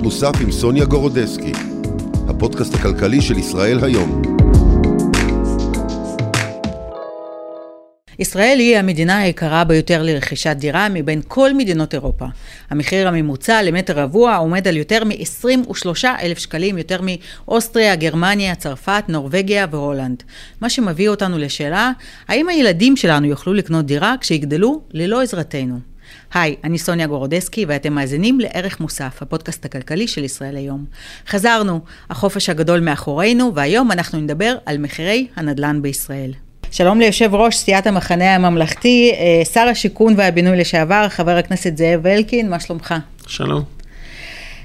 ערך מוסף עם סוניה גורודסקי, הפודקאסט הכלכלי של ישראל היום. ישראל היא המדינה היקרה ביותר לרכישת דירה מבין כל מדינות אירופה. המחיר הממוצע למטר רבוע עומד על יותר מ-23 אלף שקלים, יותר מאוסטריה, גרמניה, צרפת, נורבגיה והולנד. מה שמביא אותנו לשאלה, האם הילדים שלנו יוכלו לקנות דירה כשיגדלו ללא עזרתנו? היי, אני סוניה גורודסקי ואתם מאזינים לערך מוסף, הפודקאסט הכלכלי של ישראל היום. חזרנו, החופש הגדול מאחורינו, והיום אנחנו נדבר על מחירי הנדל"ן בישראל. שלום ליושב ראש סיעת המחנה הממלכתי, אה, שר השיכון והבינוי לשעבר, חבר הכנסת זאב אלקין, מה שלומך? שלום.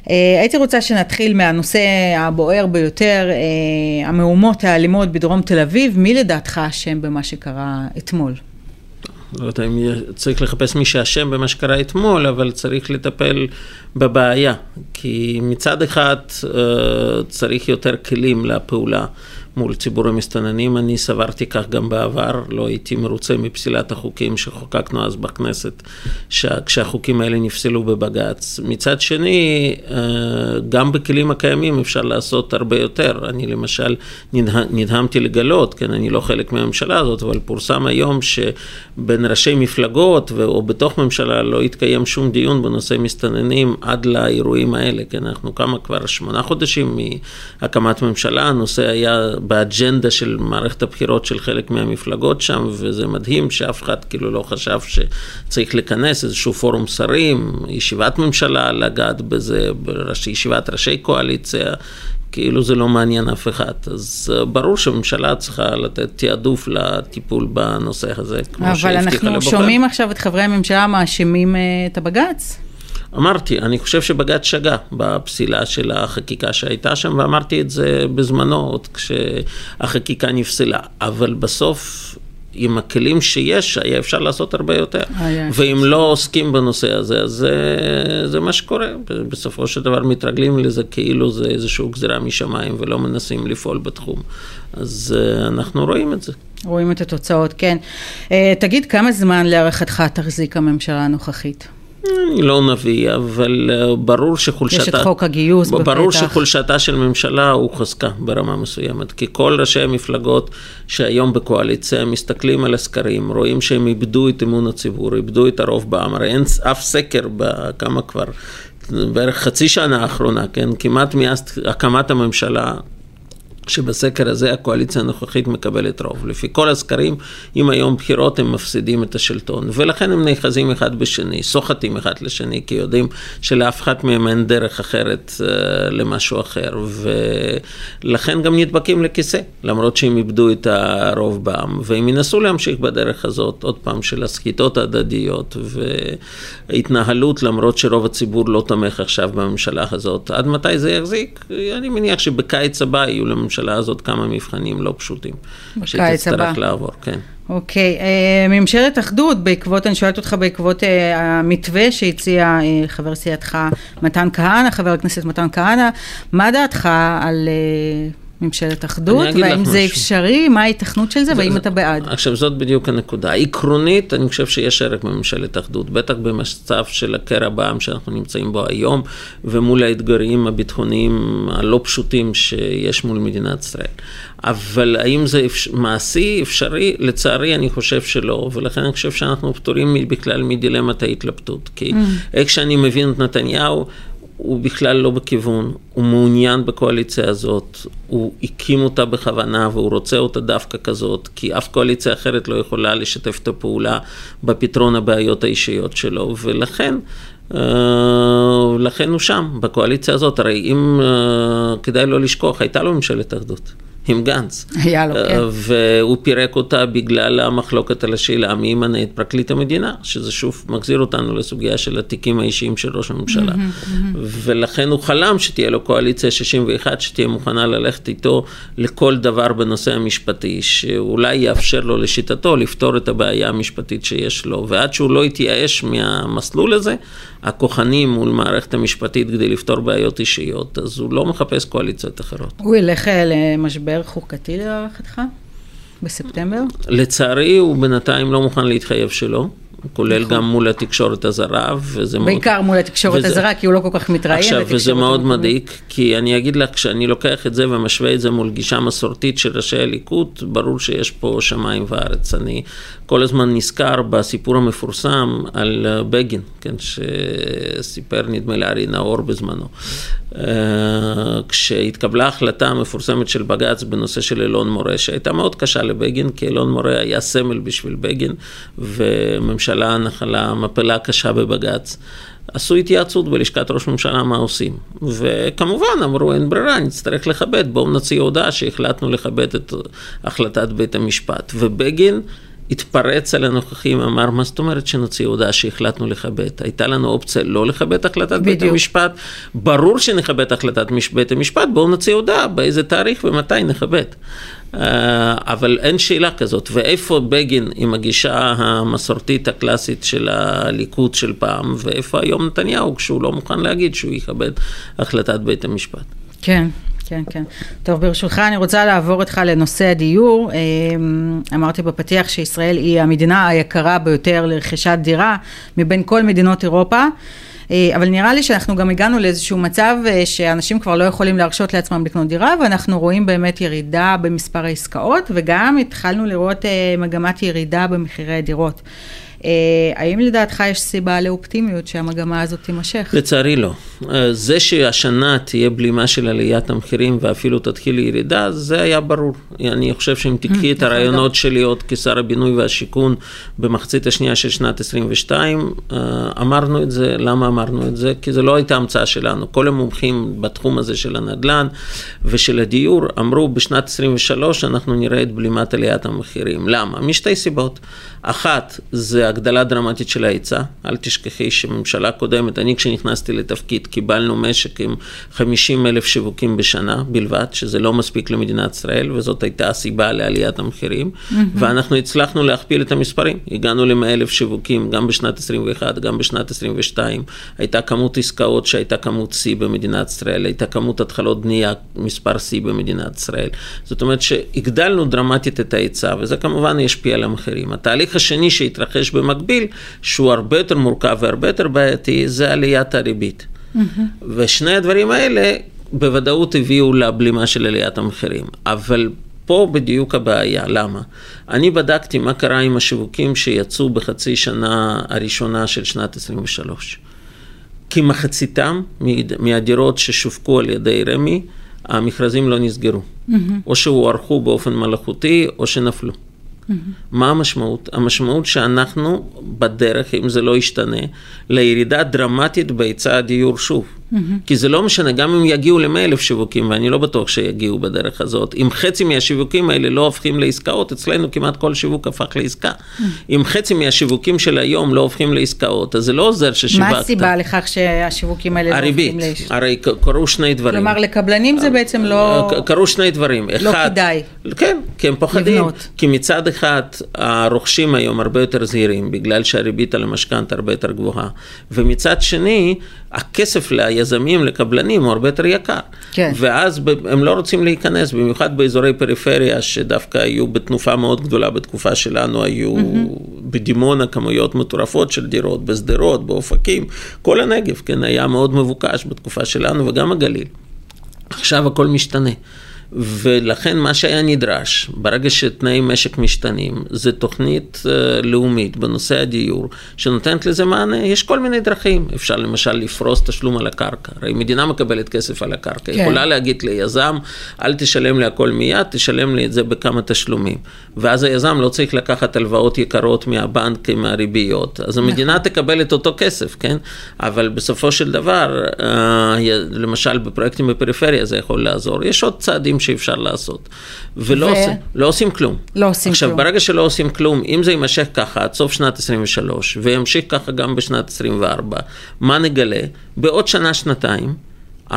אה, הייתי רוצה שנתחיל מהנושא הבוער ביותר, אה, המהומות האלימות בדרום תל אביב, מי לדעתך אשם במה שקרה אתמול? לא יודע אם צריך לחפש מי שאשם במה שקרה אתמול, אבל צריך לטפל בבעיה. כי מצד אחד צריך יותר כלים לפעולה. מול ציבור המסתננים. אני סברתי כך גם בעבר, לא הייתי מרוצה מפסילת החוקים שחוקקנו אז בכנסת, כשהחוקים האלה נפסלו בבג"ץ. מצד שני, אה, גם בכלים הקיימים אפשר לעשות הרבה יותר. אני למשל נדה, נדהמתי לגלות, כן, אני לא חלק מהממשלה הזאת, אבל פורסם היום שבין ראשי מפלגות או בתוך ממשלה לא התקיים שום דיון בנושא מסתננים עד לאירועים האלה, כן, אנחנו כמה כבר שמונה חודשים מהקמת ממשלה, הנושא היה באג'נדה של מערכת הבחירות של חלק מהמפלגות שם, וזה מדהים שאף אחד כאילו לא חשב שצריך לכנס איזשהו פורום שרים, ישיבת ממשלה, לגעת בזה, בראש, ישיבת ראשי קואליציה. כאילו זה לא מעניין אף אחד. אז אה, ברור שהממשלה צריכה לתת תעדוף לטיפול בנושא הזה, כמו שהבטיחה לבוחר. אבל אנחנו שומעים עכשיו את חברי הממשלה מאשימים אה, את הבג"ץ. אמרתי, אני חושב שבג"ץ שגה בפסילה של החקיקה שהייתה שם, ואמרתי את זה בזמנו, עוד כשהחקיקה נפסלה. אבל בסוף, עם הכלים שיש, היה אפשר לעשות הרבה יותר. ואם לא עוסקים בנושא הזה, אז זה, זה מה שקורה. בסופו של דבר מתרגלים לזה כאילו זה איזושהי גזירה משמיים, ולא מנסים לפעול בתחום. אז uh, אנחנו רואים את זה. רואים את התוצאות, כן. Uh, תגיד, כמה זמן להערכתך תחזיק הממשלה הנוכחית? אני לא נביא, אבל אה, ברור שחולשתה... יש את חוק הגיוס בפתח. ברור שחולשתה של ממשלה הוא חזקה ברמה מסוימת, כי כל ראשי המפלגות שהיום בקואליציה מסתכלים על הסקרים, רואים שהם איבדו את אמון הציבור, איבדו את הרוב בעם, הרי אין אף סקר בכמה כבר, בערך חצי שנה האחרונה, כן, כמעט מאז הקמת הממשלה שבסקר הזה הקואליציה הנוכחית מקבלת רוב. לפי כל הסקרים, אם היום בחירות הם מפסידים את השלטון, ולכן הם נאחזים אחד בשני, סוחטים אחד לשני, כי יודעים שלאף אחד מהם אין דרך אחרת uh, למשהו אחר, ולכן גם נדבקים לכיסא, למרות שהם איבדו את הרוב בעם, והם ינסו להמשיך בדרך הזאת, עוד פעם, של הסחיטות ההדדיות והתנהלות, למרות שרוב הציבור לא תומך עכשיו בממשלה הזאת. עד מתי זה יחזיק? אני מניח שבקיץ הבא יהיו לממשלה. לממשלה הזאת כמה מבחנים לא פשוטים. בקיץ הבא. שתצטרך לעבור, כן. אוקיי, אה, ממשלת אחדות, בעקבות, אני שואלת אותך בעקבות אה, המתווה שהציע אה, חבר סיעתך מתן כהנא, חבר הכנסת מתן כהנא, מה דעתך על ממשלת אחדות, והאם זה משהו. אפשרי, מה ההיתכנות של זה, זה והאם זה, אתה בעד? עכשיו, זאת בדיוק הנקודה. עקרונית, אני חושב שיש ערך בממשלת אחדות, בטח במצב של הקרע בעם שאנחנו נמצאים בו היום, ומול האתגרים הביטחוניים הלא פשוטים שיש מול מדינת ישראל. אבל האם זה אפ... מעשי, אפשרי? לצערי, אני חושב שלא, ולכן אני חושב שאנחנו פטורים בכלל מדילמת ההתלבטות. כי mm. איך שאני מבין את נתניהו, הוא בכלל לא בכיוון, הוא מעוניין בקואליציה הזאת, הוא הקים אותה בכוונה והוא רוצה אותה דווקא כזאת, כי אף קואליציה אחרת לא יכולה לשתף את הפעולה בפתרון הבעיות האישיות שלו, ולכן Uh, לכן הוא שם, בקואליציה הזאת. הרי אם, uh, כדאי לא לשכוח, הייתה לו ממשלת אחדות. עם גנץ. היה לו, כן. והוא פירק אותה בגלל המחלוקת על השאלה מי ימנה את פרקליט המדינה, שזה שוב מחזיר אותנו לסוגיה של התיקים האישיים של ראש הממשלה. ולכן הוא חלם שתהיה לו קואליציה 61, שתהיה מוכנה ללכת איתו לכל דבר בנושא המשפטי, שאולי יאפשר לו לשיטתו לפתור את הבעיה המשפטית שיש לו. ועד שהוא לא יתייאש מהמסלול הזה, הכוחני מול מערכת המשפטית כדי לפתור בעיות אישיות, אז הוא לא מחפש קואליציות אחרות. הוא ילך למשבר חוקתי להערכתך? בספטמבר? לצערי הוא בינתיים לא מוכן להתחייב שלא. כולל נכון. גם מול התקשורת הזרה, וזה מאוד... בעיקר מול התקשורת וזה... הזרה, כי הוא לא כל כך מתראיין. עכשיו, וזה מאוד מדאיג, כי אני אגיד לך, כשאני לוקח את זה ומשווה את זה מול גישה מסורתית של ראשי הליכוד, ברור שיש פה שמיים וארץ. אני כל הזמן נזכר בסיפור המפורסם על אה, בגין, כן, שסיפר נדמה לי ארי נאור בזמנו. אה, כשהתקבלה ההחלטה המפורסמת של בג"ץ בנושא של אלון מורה, שהייתה מאוד קשה לבגין, כי אלון מורה היה סמל בשביל בגין, וממשלה נחלה מפלה קשה בבג"ץ. עשו התייעצות בלשכת ראש ממשלה מה עושים. וכמובן אמרו אין ברירה, נצטרך לכבד, בואו נציע הודעה שהחלטנו לכבד את החלטת בית המשפט. ובגין התפרץ על הנוכחים, אמר, מה זאת אומרת שנוציא הודעה שהחלטנו לכבד? הייתה לנו אופציה לא לכבד החלטת בדיוק. בית המשפט, ברור שנכבד החלטת בית המשפט, בואו נוציא הודעה באיזה תאריך ומתי נכבד. אה, אבל אין שאלה כזאת, ואיפה בגין עם הגישה המסורתית הקלאסית של הליכוד של פעם, ואיפה היום נתניהו כשהוא לא מוכן להגיד שהוא יכבד החלטת בית המשפט. כן. כן, כן. טוב, ברשותך אני רוצה לעבור איתך לנושא הדיור. אמ, אמרתי בפתיח שישראל היא המדינה היקרה ביותר לרכישת דירה מבין כל מדינות אירופה. אה, אבל נראה לי שאנחנו גם הגענו לאיזשהו מצב אה, שאנשים כבר לא יכולים להרשות לעצמם לקנות דירה, ואנחנו רואים באמת ירידה במספר העסקאות, וגם התחלנו לראות אה, מגמת ירידה במחירי הדירות. אה, האם לדעתך יש סיבה לאופטימיות שהמגמה הזאת תימשך? לצערי לא. אה, זה שהשנה תהיה בלימה של עליית המחירים ואפילו תתחיל ירידה, זה היה ברור. אני חושב שאם תקחי את הרעיונות שלי עוד כשר הבינוי והשיכון במחצית השנייה של שנת 22, אה, אמרנו את זה. למה אמרנו את זה? כי זו לא הייתה המצאה שלנו. כל המומחים בתחום הזה של הנדל"ן ושל הדיור אמרו בשנת 23 אנחנו נראה את בלימת עליית המחירים. למה? משתי סיבות. אחת, זה הגדלה דרמטית של ההיצע. אל תשכחי שממשלה קודמת, אני כשנכנסתי לתפקיד, קיבלנו משק עם 50 אלף שיווקים בשנה בלבד, שזה לא מספיק למדינת ישראל, וזאת הייתה הסיבה לעליית המחירים. Mm-hmm. ואנחנו הצלחנו להכפיל את המספרים. הגענו ל-100 אלף שיווקים גם בשנת 21, גם בשנת 22. הייתה כמות עסקאות שהייתה כמות שיא במדינת ישראל, הייתה כמות התחלות בנייה, מספר שיא במדינת ישראל. זאת אומרת שהגדלנו דרמטית את ההיצע, וזה כמובן ישפיע על המחירים. התהליך השני שהתרחש במקביל, שהוא הרבה יותר מורכב והרבה יותר בעייתי, זה עליית הריבית. Mm-hmm. ושני הדברים האלה בוודאות הביאו לבלימה של עליית המחירים. אבל פה בדיוק הבעיה, למה? אני בדקתי מה קרה עם השיווקים שיצאו בחצי שנה הראשונה של שנת 23. כמחציתם מהדירות ששווקו על ידי רמ"י, המכרזים לא נסגרו. Mm-hmm. או שהוארכו באופן מלאכותי או שנפלו. Mm-hmm. מה המשמעות? המשמעות שאנחנו בדרך, אם זה לא ישתנה, לירידה דרמטית בהיצע הדיור שוב. Mm-hmm. כי זה לא משנה, גם אם יגיעו ל אלף שיווקים, ואני לא בטוח שיגיעו בדרך הזאת, אם חצי מהשיווקים האלה לא הופכים לעסקאות, אצלנו כמעט כל שיווק הפך לעסקה. Mm-hmm. אם חצי מהשיווקים של היום לא הופכים לעסקאות, אז זה לא עוזר ששיווקת. מה הסיבה לכך שהשיווקים האלה לא הופכים לעסקאות? הרי קרו שני דברים. כלומר, לקבלנים זה בעצם לא... קרו שני דברים. לא אחד, כדאי. כן, כי הם פוחדים. לבנות. כי מצד אחד, הרוכשים היום הרבה יותר זהירים, בגלל שהריבית על המשכנתה הרבה יותר גבוהה, ומצד שני, הכסף ליזמים, לקבלנים, הוא הרבה יותר יקר. כן. ואז הם לא רוצים להיכנס, במיוחד באזורי פריפריה, שדווקא היו בתנופה מאוד גדולה בתקופה שלנו, היו mm-hmm. בדימונה כמויות מטורפות של דירות, בשדרות, באופקים, כל הנגב, כן, היה מאוד מבוקש בתקופה שלנו, וגם הגליל. עכשיו הכל משתנה. ולכן מה שהיה נדרש, ברגע שתנאי משק משתנים, זה תוכנית uh, לאומית בנושא הדיור, שנותנת לזה מענה, יש כל מיני דרכים. אפשר למשל לפרוס תשלום על הקרקע, הרי מדינה מקבלת כסף על הקרקע, כן. יכולה להגיד ליזם, אל תשלם לי הכל מיד, תשלם לי את זה בכמה תשלומים. ואז היזם לא צריך לקחת הלוואות יקרות מהבנק עם הריביות, אז המדינה נכון. תקבל את אותו כסף, כן? אבל בסופו של דבר, uh, למשל בפרויקטים בפריפריה זה יכול לעזור. יש עוד צעדים שאפשר לעשות. ולא ו... עושים, לא עושים כלום. לא עושים עכשיו, כלום. עכשיו, ברגע שלא עושים כלום, אם זה יימשך ככה עד סוף שנת 23, וימשיך ככה גם בשנת 24, מה נגלה? בעוד שנה, שנתיים,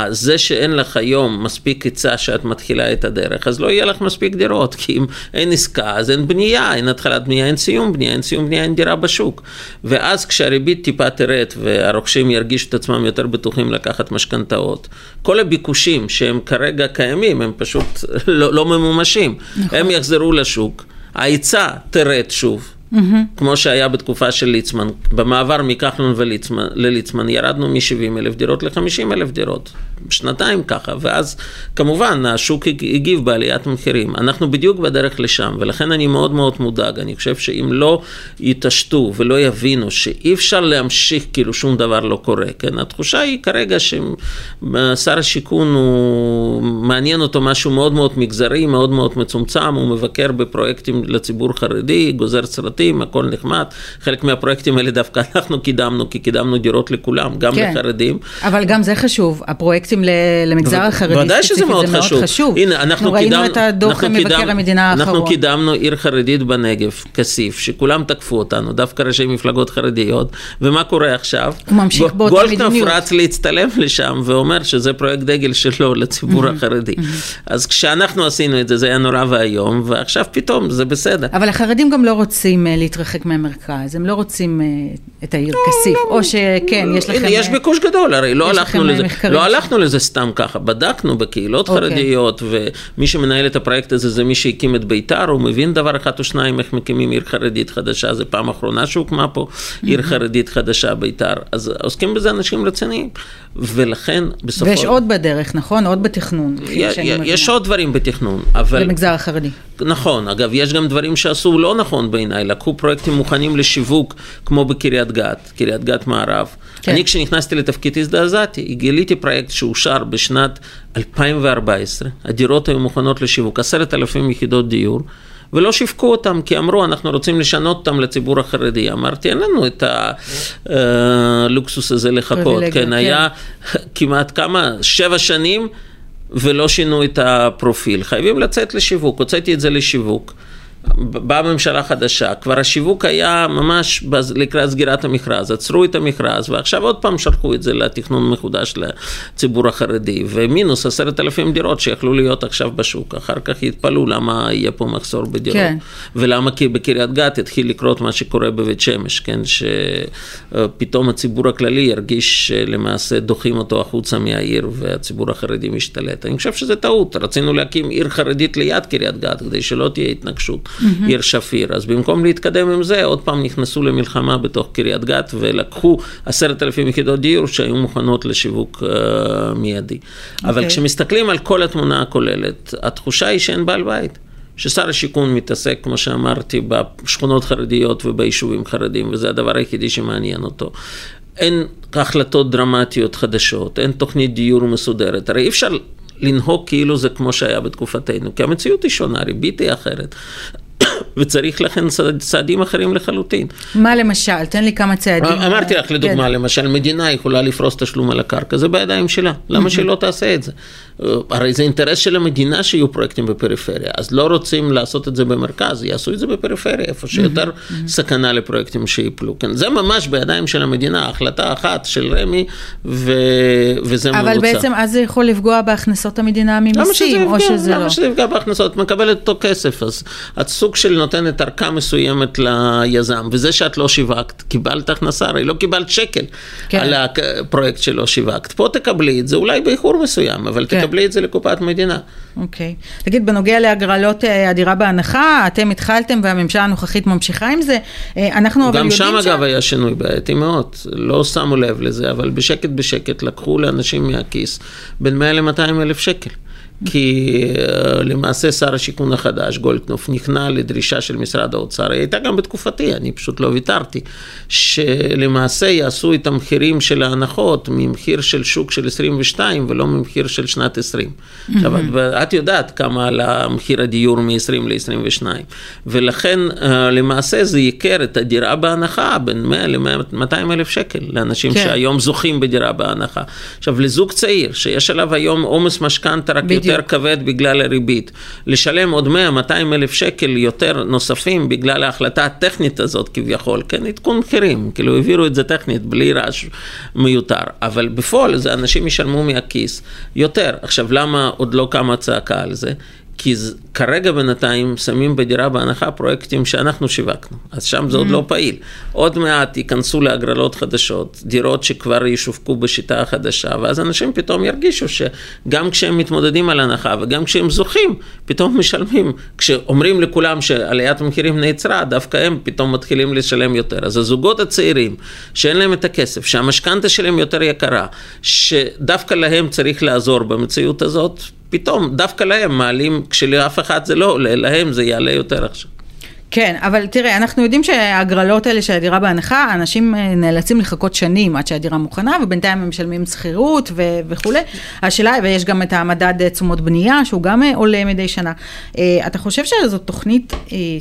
זה שאין לך היום מספיק היצע שאת מתחילה את הדרך, אז לא יהיה לך מספיק דירות, כי אם אין עסקה, אז אין בנייה, אין התחלת בנייה, אין סיום בנייה, אין סיום בנייה, אין דירה בשוק. ואז כשהריבית טיפה תרד והרוכשים ירגישו את עצמם יותר בטוחים לקחת משכנתאות, כל הביקושים שהם כרגע קיימים, הם פשוט לא, לא ממומשים. נכון. הם יחזרו לשוק, ההיצע תרד שוב. Mm-hmm. כמו שהיה בתקופה של ליצמן. במעבר מכחלון וליצמן, לליצמן ירדנו מ-70 אלף דירות ל-50 אלף דירות. שנתיים ככה, ואז כמובן השוק הגיב בעליית מחירים. אנחנו בדיוק בדרך לשם, ולכן אני מאוד מאוד מודאג. אני חושב שאם לא יתעשתו ולא יבינו שאי אפשר להמשיך כאילו שום דבר לא קורה, כן? התחושה היא כרגע ששר השיכון הוא מעניין אותו משהו מאוד מאוד מגזרי, מאוד מאוד מצומצם, הוא מבקר בפרויקטים לציבור חרדי, גוזר סרטים, הכל נחמד. חלק מהפרויקטים האלה דווקא אנחנו קידמנו, כי קידמנו דירות לכולם, גם כן. לחרדים. אבל גם זה חשוב, הפרויקטים למגזר החרדי ודאי שזה מאוד חשוב. חשוב. הנה, אנחנו ראינו קידמנו, את הדוח מבקר המדינה האחרון. אנחנו קידמנו עיר חרדית בנגב, כסיף, שכולם תקפו אותנו, דווקא ראשי מפלגות חרדיות, ומה קורה עכשיו? הוא ממשיך באותה מדיניות. גולדקנופ רץ להצטלם לשם ואומר שזה פרויקט דגל שלו לציבור החרדי. אז כשאנחנו עשינו את זה, זה היה נורא ואיום, ועכשיו פתאום זה בסדר. אבל החרדים גם לא רוצים להתרחק מהמרכז, הם לא רוצים uh, את העיר לא, כסיף, לא, או שכן, יש לכם... יש ביקוש גדול, הרי לא הלכנו לזה, לא הלכנו לזה סתם ככה, בדקנו בקהילות אוקיי. חרדיות, ומי שמנהל את הפרויקט הזה זה מי שהקים את ביתר, הוא מבין דבר אחד או שניים איך מקימים עיר חרדית חדשה, זו פעם אחרונה שהוקמה פה עיר חרדית חדשה, ביתר, אז עוסקים בזה אנשים רציניים, ולכן בסופו... ויש עוד בדרך, נכון? עוד בתכנון. יש עוד דברים בתכנון, אבל... למגזר החרדי. נכון, אגב, יש גם דברים שעשו לא נכון בעיניי, לקחו פרויקטים מוכנים לשיווק, כמו בקריית גת, קריית גת מערב. כן. אני כשנכנסתי לתפקיד הזדעזעתי, גיליתי פרויקט שאושר בשנת 2014, הדירות היו מוכנות לשיווק, עשרת אלפים יחידות דיור. ולא שיווקו אותם, כי אמרו, אנחנו רוצים לשנות אותם לציבור החרדי. אמרתי, אין לנו את הלוקסוס הזה לחכות. כן, כן, היה כמעט כמה, שבע שנים, ולא שינו את הפרופיל. חייבים לצאת לשיווק, הוצאתי את זה לשיווק. באה ממשלה חדשה, כבר השיווק היה ממש לקראת סגירת המכרז, עצרו את המכרז, ועכשיו עוד פעם שלחו את זה לתכנון מחודש לציבור החרדי, ומינוס עשרת אלפים דירות שיכלו להיות עכשיו בשוק, אחר כך יתפלאו למה יהיה פה מחסור בדירות, כן. ולמה כי בקריית גת התחיל לקרות מה שקורה בבית שמש, כן, שפתאום הציבור הכללי ירגיש שלמעשה דוחים אותו החוצה מהעיר והציבור החרדי משתלט. אני חושב שזה טעות, רצינו להקים עיר חרדית ליד קריית גת, כדי שלא תהיה התנגשות. Mm-hmm. עיר שפיר. אז במקום להתקדם עם זה, עוד פעם נכנסו למלחמה בתוך קריית גת ולקחו עשרת אלפים יחידות דיור שהיו מוכנות לשיווק uh, מיידי. Okay. אבל אוקיי. כשמסתכלים על כל התמונה הכוללת, התחושה היא שאין בעל בית. ששר השיכון מתעסק, כמו שאמרתי, בשכונות חרדיות וביישובים חרדים, וזה הדבר היחידי שמעניין אותו. אין החלטות דרמטיות חדשות, אין תוכנית דיור מסודרת. הרי אי אפשר לנהוג כאילו זה כמו שהיה בתקופתנו, כי המציאות היא שונה, ריבית היא אחרת. וצריך לכן צעדים אחרים לחלוטין. מה למשל? תן לי כמה צעדים. אמרתי לך לדוגמה, כן. למשל, מדינה יכולה לפרוס תשלום על הקרקע, זה בידיים שלה, למה שלא תעשה את זה? הרי זה אינטרס של המדינה שיהיו פרויקטים בפריפריה, אז לא רוצים לעשות את זה במרכז, יעשו את זה בפריפריה, איפה שיותר סכנה לפרויקטים שיפלו. כן, זה ממש בידיים של המדינה, החלטה אחת של רמ"י, ו... וזה אבל מבוצע. אבל בעצם אז זה יכול לפגוע בהכנסות המדינה ממיסים, או שזה לא? למה שזה יפגע בהכנסות? את מקבלת אותו כסף, אז את סוג של נותנת ארכה מסוימת ליזם, וזה שאת לא שיווקת, קיבלת הכנסה, הרי לא קיבלת שקל כן. על הפרויקט שלא שיווקת. פה תקבלי את זה, אולי באיחור מסוים, אבל כן. תקבלי את זה לקופת מדינה. אוקיי. תגיד, בנוגע להגרלות אה, הדירה בהנחה, אתם התחלתם והממשלה הנוכחית ממשיכה עם זה. אה, אנחנו אבל יודעים ש... גם שם אגב היה שינוי בעייתי מאוד, לא שמו לב לזה, אבל בשקט בשקט לקחו לאנשים מהכיס בין 100 ל-200 אלף שקל. כי אה, למעשה שר השיכון החדש, גולדקנופ, נכנע לדרישה של משרד האוצר, היא הייתה גם בתקופתי, אני פשוט לא ויתרתי, שלמעשה יעשו את המחירים של ההנחות ממחיר של שוק של 22 ולא ממחיר של שנת 20. עכשיו, את יודעת כמה עלה מחיר הדיור מ-20 ל-22, ולכן אה, למעשה זה ייקר את הדירה בהנחה בין 100 ל-200 אלף שקל לאנשים כן. שהיום זוכים בדירה בהנחה. עכשיו, לזוג צעיר שיש עליו היום עומס משכנתה רק בדיוק. יותר כבד בגלל הריבית, לשלם עוד 100-200 אלף שקל יותר נוספים בגלל ההחלטה הטכנית הזאת כביכול, כן, עדכון מחירים, כאילו העבירו את זה טכנית בלי רעש מיותר, אבל בפועל זה אנשים ישלמו מהכיס יותר. עכשיו, למה עוד לא קמה צעקה על זה? כי כרגע בינתיים שמים בדירה בהנחה פרויקטים שאנחנו שיווקנו, אז שם זה עוד לא פעיל. עוד מעט ייכנסו להגרלות חדשות, דירות שכבר ישווקו בשיטה החדשה, ואז אנשים פתאום ירגישו שגם כשהם מתמודדים על הנחה וגם כשהם זוכים, פתאום משלמים. כשאומרים לכולם שעליית המחירים נעצרה, דווקא הם פתאום מתחילים לשלם יותר. אז הזוגות הצעירים, שאין להם את הכסף, שהמשכנתה שלהם יותר יקרה, שדווקא להם צריך לעזור במציאות הזאת, פתאום דווקא להם מעלים, כשלאף אחד זה לא עולה, להם זה יעלה יותר עכשיו. כן, אבל תראה, אנחנו יודעים שההגרלות האלה של הדירה בהנחה, אנשים אה, נאלצים לחכות שנים עד שהדירה מוכנה, ובינתיים הם משלמים שכירות ו- וכולי. השאלה, ויש גם את המדד תשומות בנייה, שהוא גם אה, עולה מדי שנה. אה, אתה חושב שזאת תוכנית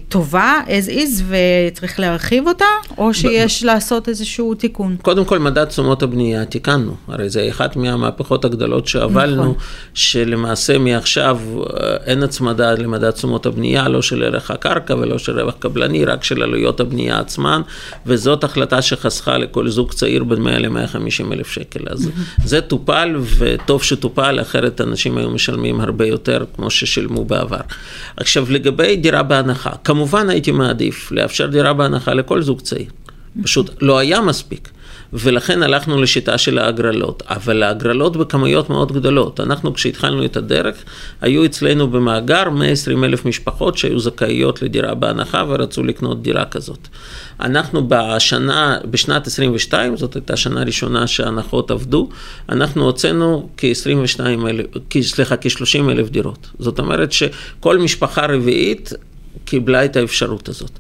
טובה, as is, וצריך להרחיב אותה, או שיש ב- לעשות איזשהו תיקון? קודם כל, מדד תשומות הבנייה תיקנו. הרי זה אחת מהמהפכות הגדולות שהובלנו, נכון. שלמעשה מעכשיו אין הצמדה למדד תשומות הבנייה, לא של ערך הקרקע ולא של רווח קבלני, רק של עלויות הבנייה עצמן, וזאת החלטה שחסכה לכל זוג צעיר בין 100 ל-150 אלף שקל. אז זה טופל, וטוב שטופל, אחרת אנשים היו משלמים הרבה יותר, כמו ששילמו בעבר. עכשיו, לגבי דירה בהנחה, כמובן הייתי מעדיף לאפשר דירה בהנחה לכל זוג צעיר. פשוט לא היה מספיק. ולכן הלכנו לשיטה של ההגרלות, אבל ההגרלות בכמויות מאוד גדולות. אנחנו כשהתחלנו את הדרך, היו אצלנו במאגר 120 אלף משפחות שהיו זכאיות לדירה בהנחה ורצו לקנות דירה כזאת. אנחנו בשנה, בשנת 22, זאת הייתה שנה ראשונה שההנחות עבדו, אנחנו הוצאנו כ-22 אלף, סליחה, כ-30 אלף דירות. זאת אומרת שכל משפחה רביעית קיבלה את האפשרות הזאת.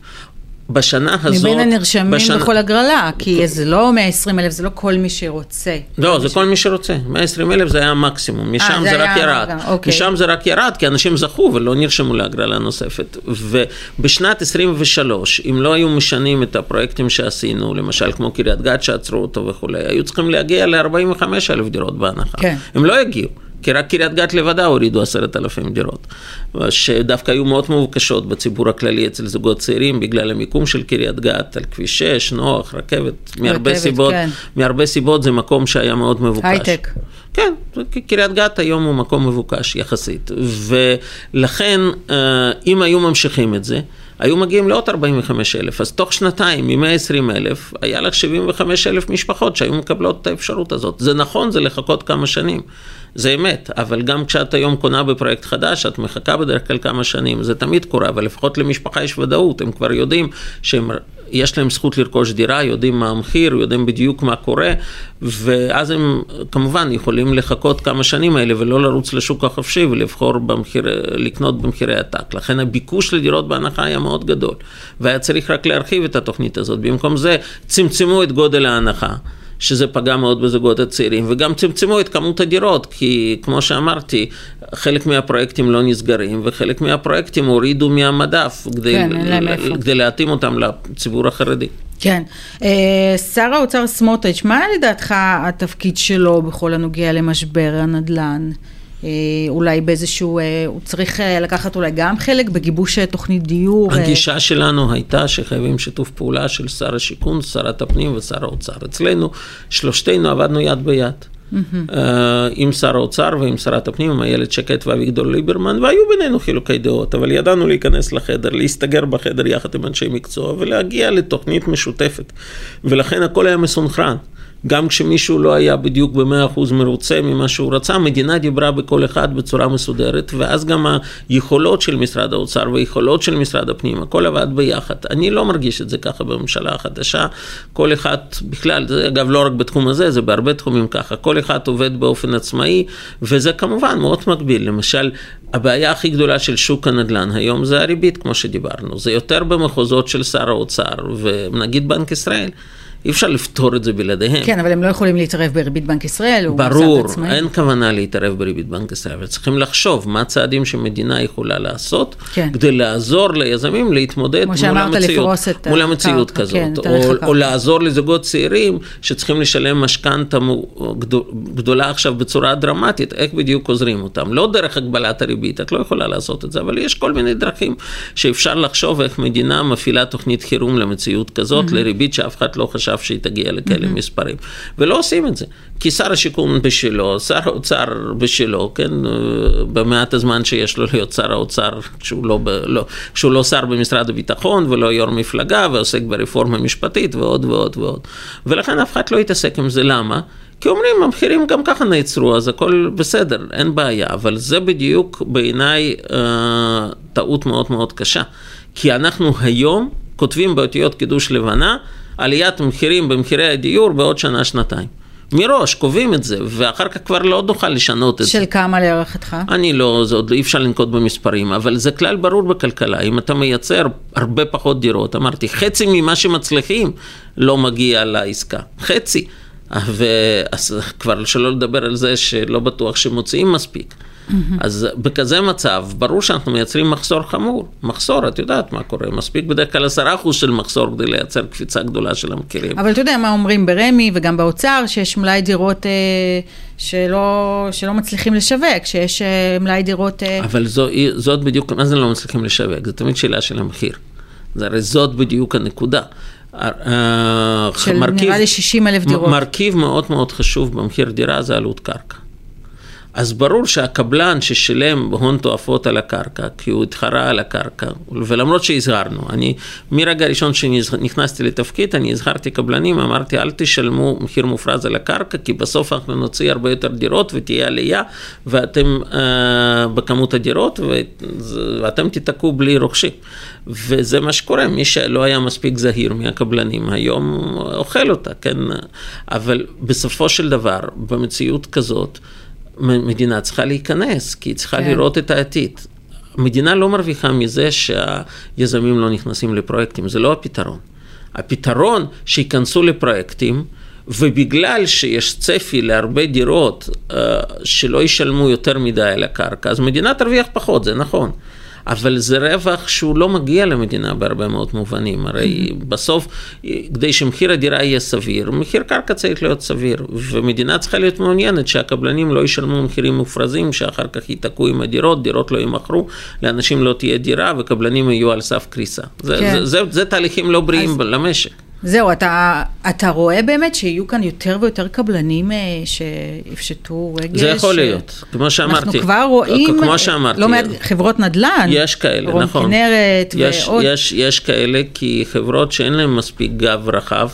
בשנה הזאת... מבין הנרשמים בשנה... בכל הגרלה, כי זה לא 120 אלף, זה לא כל מי שרוצה. לא, זה ש... כל מי שרוצה. 120 אלף זה היה המקסימום, משם 아, זה, זה רק ירד. אוקיי. משם זה רק ירד, כי אנשים זכו ולא נרשמו להגרלה נוספת. ובשנת 23, אם לא היו משנים את הפרויקטים שעשינו, למשל כמו קריית גת שעצרו אותו וכולי, היו צריכים להגיע ל-45 אלף דירות בהנחה. כן. הם לא הגיעו. כי רק קריית גת לבדה הורידו עשרת אלפים דירות, שדווקא היו מאוד מבוקשות בציבור הכללי אצל זוגות צעירים, בגלל המיקום של קריית גת על כביש 6, נוח, רכבת, מהרבה סיבות, כן. מהרבה סיבות זה מקום שהיה מאוד מבוקש. הייטק. כן, קריית גת היום הוא מקום מבוקש יחסית, ולכן אה, אם היו ממשיכים את זה, היו מגיעים לעוד 45 אלף, אז תוך שנתיים מ-120 אלף, היה לך 75 אלף משפחות שהיו מקבלות את האפשרות הזאת. זה נכון, זה לחכות כמה שנים. זה אמת, אבל גם כשאת היום קונה בפרויקט חדש, את מחכה בדרך כלל כמה שנים, זה תמיד קורה, אבל לפחות למשפחה יש ודאות, הם כבר יודעים שיש להם זכות לרכוש דירה, יודעים מה המחיר, יודעים בדיוק מה קורה, ואז הם כמובן יכולים לחכות כמה שנים האלה ולא לרוץ לשוק החופשי ולבחור במחיר, לקנות במחירי עתק. לכן הביקוש לדירות בהנחה היה מאוד גדול, והיה צריך רק להרחיב את התוכנית הזאת. במקום זה צמצמו את גודל ההנחה. שזה פגע מאוד בזוגות הצעירים, וגם צמצמו את כמות הדירות, כי כמו שאמרתי, חלק מהפרויקטים לא נסגרים, וחלק מהפרויקטים הורידו מהמדף, כדי, כן, ל- כדי להתאים אותם לציבור החרדי. כן. אה, שר האוצר סמוטריץ', מה לדעתך התפקיד שלו בכל הנוגע למשבר הנדל"ן? אה, אולי באיזשהו, אה, הוא צריך אה, לקחת אולי גם חלק בגיבוש תוכנית דיור. הגישה שלנו הייתה שחייבים שיתוף פעולה של שר השיכון, שרת הפנים ושר האוצר. אצלנו שלושתנו עבדנו יד ביד. Mm-hmm. עם שר האוצר ועם שרת הפנים, עם איילת שקד ואביגדור ליברמן, והיו בינינו חילוקי דעות, אבל ידענו להיכנס לחדר, להסתגר בחדר יחד עם אנשי מקצוע ולהגיע לתוכנית משותפת. ולכן הכל היה מסונכרן. גם כשמישהו לא היה בדיוק במאה אחוז מרוצה ממה שהוא רצה, המדינה דיברה בכל אחד בצורה מסודרת, ואז גם היכולות של משרד האוצר והיכולות של משרד הפנים, הכל עבד ביחד. אני לא מרגיש את זה ככה בממשלה החדשה, כל אחד בכלל, זה אגב לא רק בתחום הזה, זה בהרבה תחומים ככה, כל אחד עובד באופן עצמאי, וזה כמובן מאוד מגביל. למשל, הבעיה הכי גדולה של שוק הנדל"ן היום זה הריבית, כמו שדיברנו, זה יותר במחוזות של שר האוצר ונגיד בנק ישראל. אי אפשר לפתור את זה בלעדיהם. כן, אבל הם לא יכולים להתערב בריבית בנק ישראל, ברור, אין כוונה להתערב בריבית בנק ישראל, אבל צריכים לחשוב מה הצעדים שמדינה יכולה לעשות, כן. כדי לעזור ליזמים להתמודד מול המציאות, מול המציאות כזאת, כן, או, או לעזור לזוגות צעירים שצריכים לשלם משכנתה גדולה עכשיו בצורה דרמטית, איך בדיוק עוזרים אותם. לא דרך הגבלת הריבית, את לא יכולה לעשות את זה, אבל יש כל מיני דרכים שאפשר לחשוב איך מדינה מפעילה תוכנית חירום למציאות כזאת, mm-hmm. לריבית שאף אחד לא חשב מצב שהיא תגיע לכאלה mm-hmm. מספרים. ולא עושים את זה, כי שר השיכון בשלו, שר האוצר בשלו, כן, במעט הזמן שיש לו להיות שר האוצר, כשהוא לא, ב, לא, כשהוא לא שר במשרד הביטחון ולא יו"ר מפלגה ועוסק ברפורמה משפטית ועוד ועוד ועוד. ולכן אף אחד לא יתעסק עם זה, למה? כי אומרים, המחירים גם ככה נעצרו, אז הכל בסדר, אין בעיה, אבל זה בדיוק בעיניי אה, טעות מאוד מאוד קשה. כי אנחנו היום כותבים באותיות קידוש לבנה עליית מחירים במחירי הדיור בעוד שנה-שנתיים. מראש קובעים את זה, ואחר כך כבר לא נוכל לשנות את של זה. של כמה להערכתך? אני לא, זה עוד אי אפשר לנקוט במספרים, אבל זה כלל ברור בכלכלה. אם אתה מייצר הרבה פחות דירות, אמרתי, חצי ממה שמצליחים לא מגיע לעסקה. חצי. וכבר שלא לדבר על זה שלא בטוח שמוציאים מספיק. Mm-hmm. אז בכזה מצב, ברור שאנחנו מייצרים מחסור חמור. מחסור, את יודעת מה קורה, מספיק בדרך כלל עשרה אחוז של מחסור כדי לייצר קפיצה גדולה של המחירים. אבל אתה יודע מה אומרים ברמ"י וגם באוצר, שיש מלאי דירות אה, שלא, שלא מצליחים לשווק, שיש אה, מלאי דירות... אה... אבל זו, זאת בדיוק, מה זה לא מצליחים לשווק? זו תמיד שאלה של המחיר. זה הרי זאת בדיוק הנקודה. אה, של מרכיב, נראה לי 60 אלף דירות. מרכיב מאוד מאוד חשוב במחיר דירה זה עלות קרקע. אז ברור שהקבלן ששילם הון תועפות על הקרקע, כי הוא התחרה על הקרקע, ולמרות שהזהרנו, אני מרגע הראשון שנכנסתי לתפקיד, אני הזהרתי קבלנים, אמרתי אל תשלמו מחיר מופרז על הקרקע, כי בסוף אנחנו נוציא הרבה יותר דירות ותהיה עלייה, ואתם אה, בכמות הדירות, ואתם תיתקעו בלי רוכשים. וזה מה שקורה, מי שלא היה מספיק זהיר מהקבלנים היום אוכל אותה, כן? אבל בסופו של דבר, במציאות כזאת, מדינה צריכה להיכנס, כי היא צריכה כן. לראות את העתיד. המדינה לא מרוויחה מזה שהיזמים לא נכנסים לפרויקטים, זה לא הפתרון. הפתרון שייכנסו לפרויקטים, ובגלל שיש צפי להרבה דירות uh, שלא ישלמו יותר מדי על הקרקע, אז מדינה תרוויח פחות, זה נכון. אבל זה רווח שהוא לא מגיע למדינה בהרבה מאוד מובנים. הרי בסוף, כדי שמחיר הדירה יהיה סביר, מחיר קרקע צריך להיות סביר, ומדינה צריכה להיות מעוניינת שהקבלנים לא ישלמו מחירים מופרזים, שאחר כך ייתקעו עם הדירות, דירות לא יימכרו, לאנשים לא תהיה דירה וקבלנים יהיו על סף קריסה. זה, כן. זה, זה, זה תהליכים לא בריאים אז... למשק. זהו, אתה, אתה רואה באמת שיהיו כאן יותר ויותר קבלנים אה, שיפשטו רגל? זה יכול ש... להיות, כמו שאמרתי. אנחנו כבר רואים, כמו שאמרתי, לא מעט חברות נדל"ן. יש כאלה, רון נכון. רון כנרת יש, ועוד. יש, יש כאלה, כי חברות שאין להן מספיק גב רחב,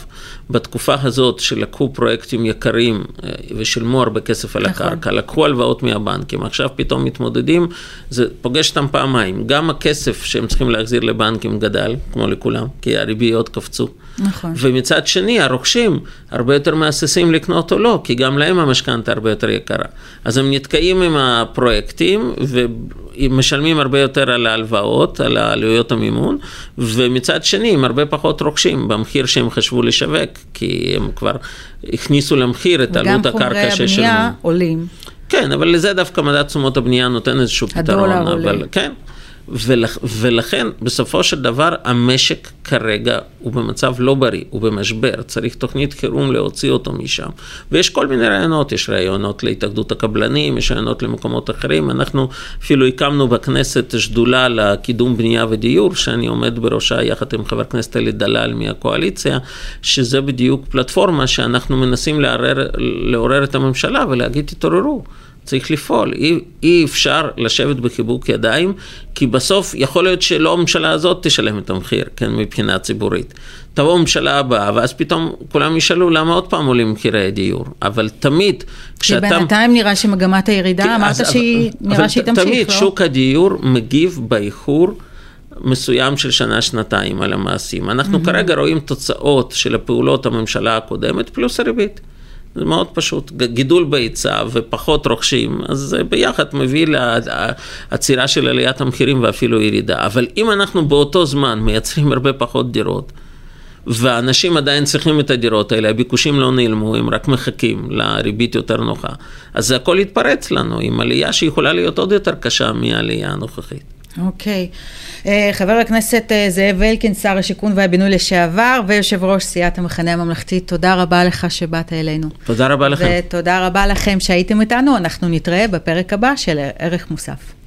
בתקופה הזאת שלקחו פרויקטים יקרים אה, ושילמו הרבה כסף על נכון. הקרקע, לקחו הלוואות מהבנקים, עכשיו פתאום מתמודדים, זה פוגש אותם פעמיים, גם הכסף שהם צריכים להחזיר לבנקים גדל, כמו לכולם, כי הריביות קפצו. נכון. ומצד שני, הרוכשים הרבה יותר מהססים לקנות או לא, כי גם להם המשכנתה הרבה יותר יקרה. אז הם נתקעים עם הפרויקטים ומשלמים הרבה יותר על ההלוואות, על עלויות המימון, ומצד שני, הם הרבה פחות רוכשים במחיר שהם חשבו לשווק, כי הם כבר הכניסו למחיר את עלות הקרקע ששלמו. וגם חומרי הבנייה עולים. כן, אבל לזה דווקא מדד תשומות הבנייה נותן איזשהו פתרון. הדולר עולה. כן, ולכ, ולכן בסופו של דבר המשק כרגע הוא במצב לא בריא, הוא במשבר, צריך תוכנית חירום להוציא אותו משם. ויש כל מיני רעיונות, יש רעיונות להתאגדות הקבלנים, יש רעיונות למקומות אחרים. אנחנו אפילו הקמנו בכנסת שדולה לקידום בנייה ודיור, שאני עומד בראשה יחד עם חבר הכנסת אלי דלל מהקואליציה, שזה בדיוק פלטפורמה שאנחנו מנסים לערר, לעורר את הממשלה ולהגיד תתעוררו. צריך לפעול, אי, אי אפשר לשבת בחיבוק ידיים, כי בסוף יכול להיות שלא הממשלה הזאת תשלם את המחיר, כן, מבחינה ציבורית. תבוא הממשלה הבאה, ואז פתאום כולם ישאלו למה עוד פעם עולים מחירי הדיור, אבל תמיד כשאתה... כי בינתיים נראה שמגמת הירידה, כן, אמרת שהיא, נראה שהיא תמשיך, תמיד לא? שוק הדיור מגיב באיחור. מסוים של שנה-שנתיים על המעשים. אנחנו mm-hmm. כרגע רואים תוצאות של הפעולות הממשלה הקודמת פלוס הריבית. זה מאוד פשוט, גידול בהיצע ופחות רוכשים, אז זה ביחד מביא לעצירה של עליית המחירים ואפילו ירידה. אבל אם אנחנו באותו זמן מייצרים הרבה פחות דירות, ואנשים עדיין צריכים את הדירות האלה, הביקושים לא נעלמו, הם רק מחכים לריבית יותר נוחה. אז זה הכל יתפרץ לנו עם עלייה שיכולה להיות עוד יותר קשה מהעלייה הנוכחית. אוקיי. Okay. אה, חבר הכנסת אה, זאב אלקין, שר השיכון והבינוי לשעבר, ויושב ראש סיעת המחנה הממלכתי, תודה רבה לך שבאת אלינו. תודה רבה לכם. ותודה רבה לכם שהייתם איתנו, אנחנו נתראה בפרק הבא של ערך מוסף.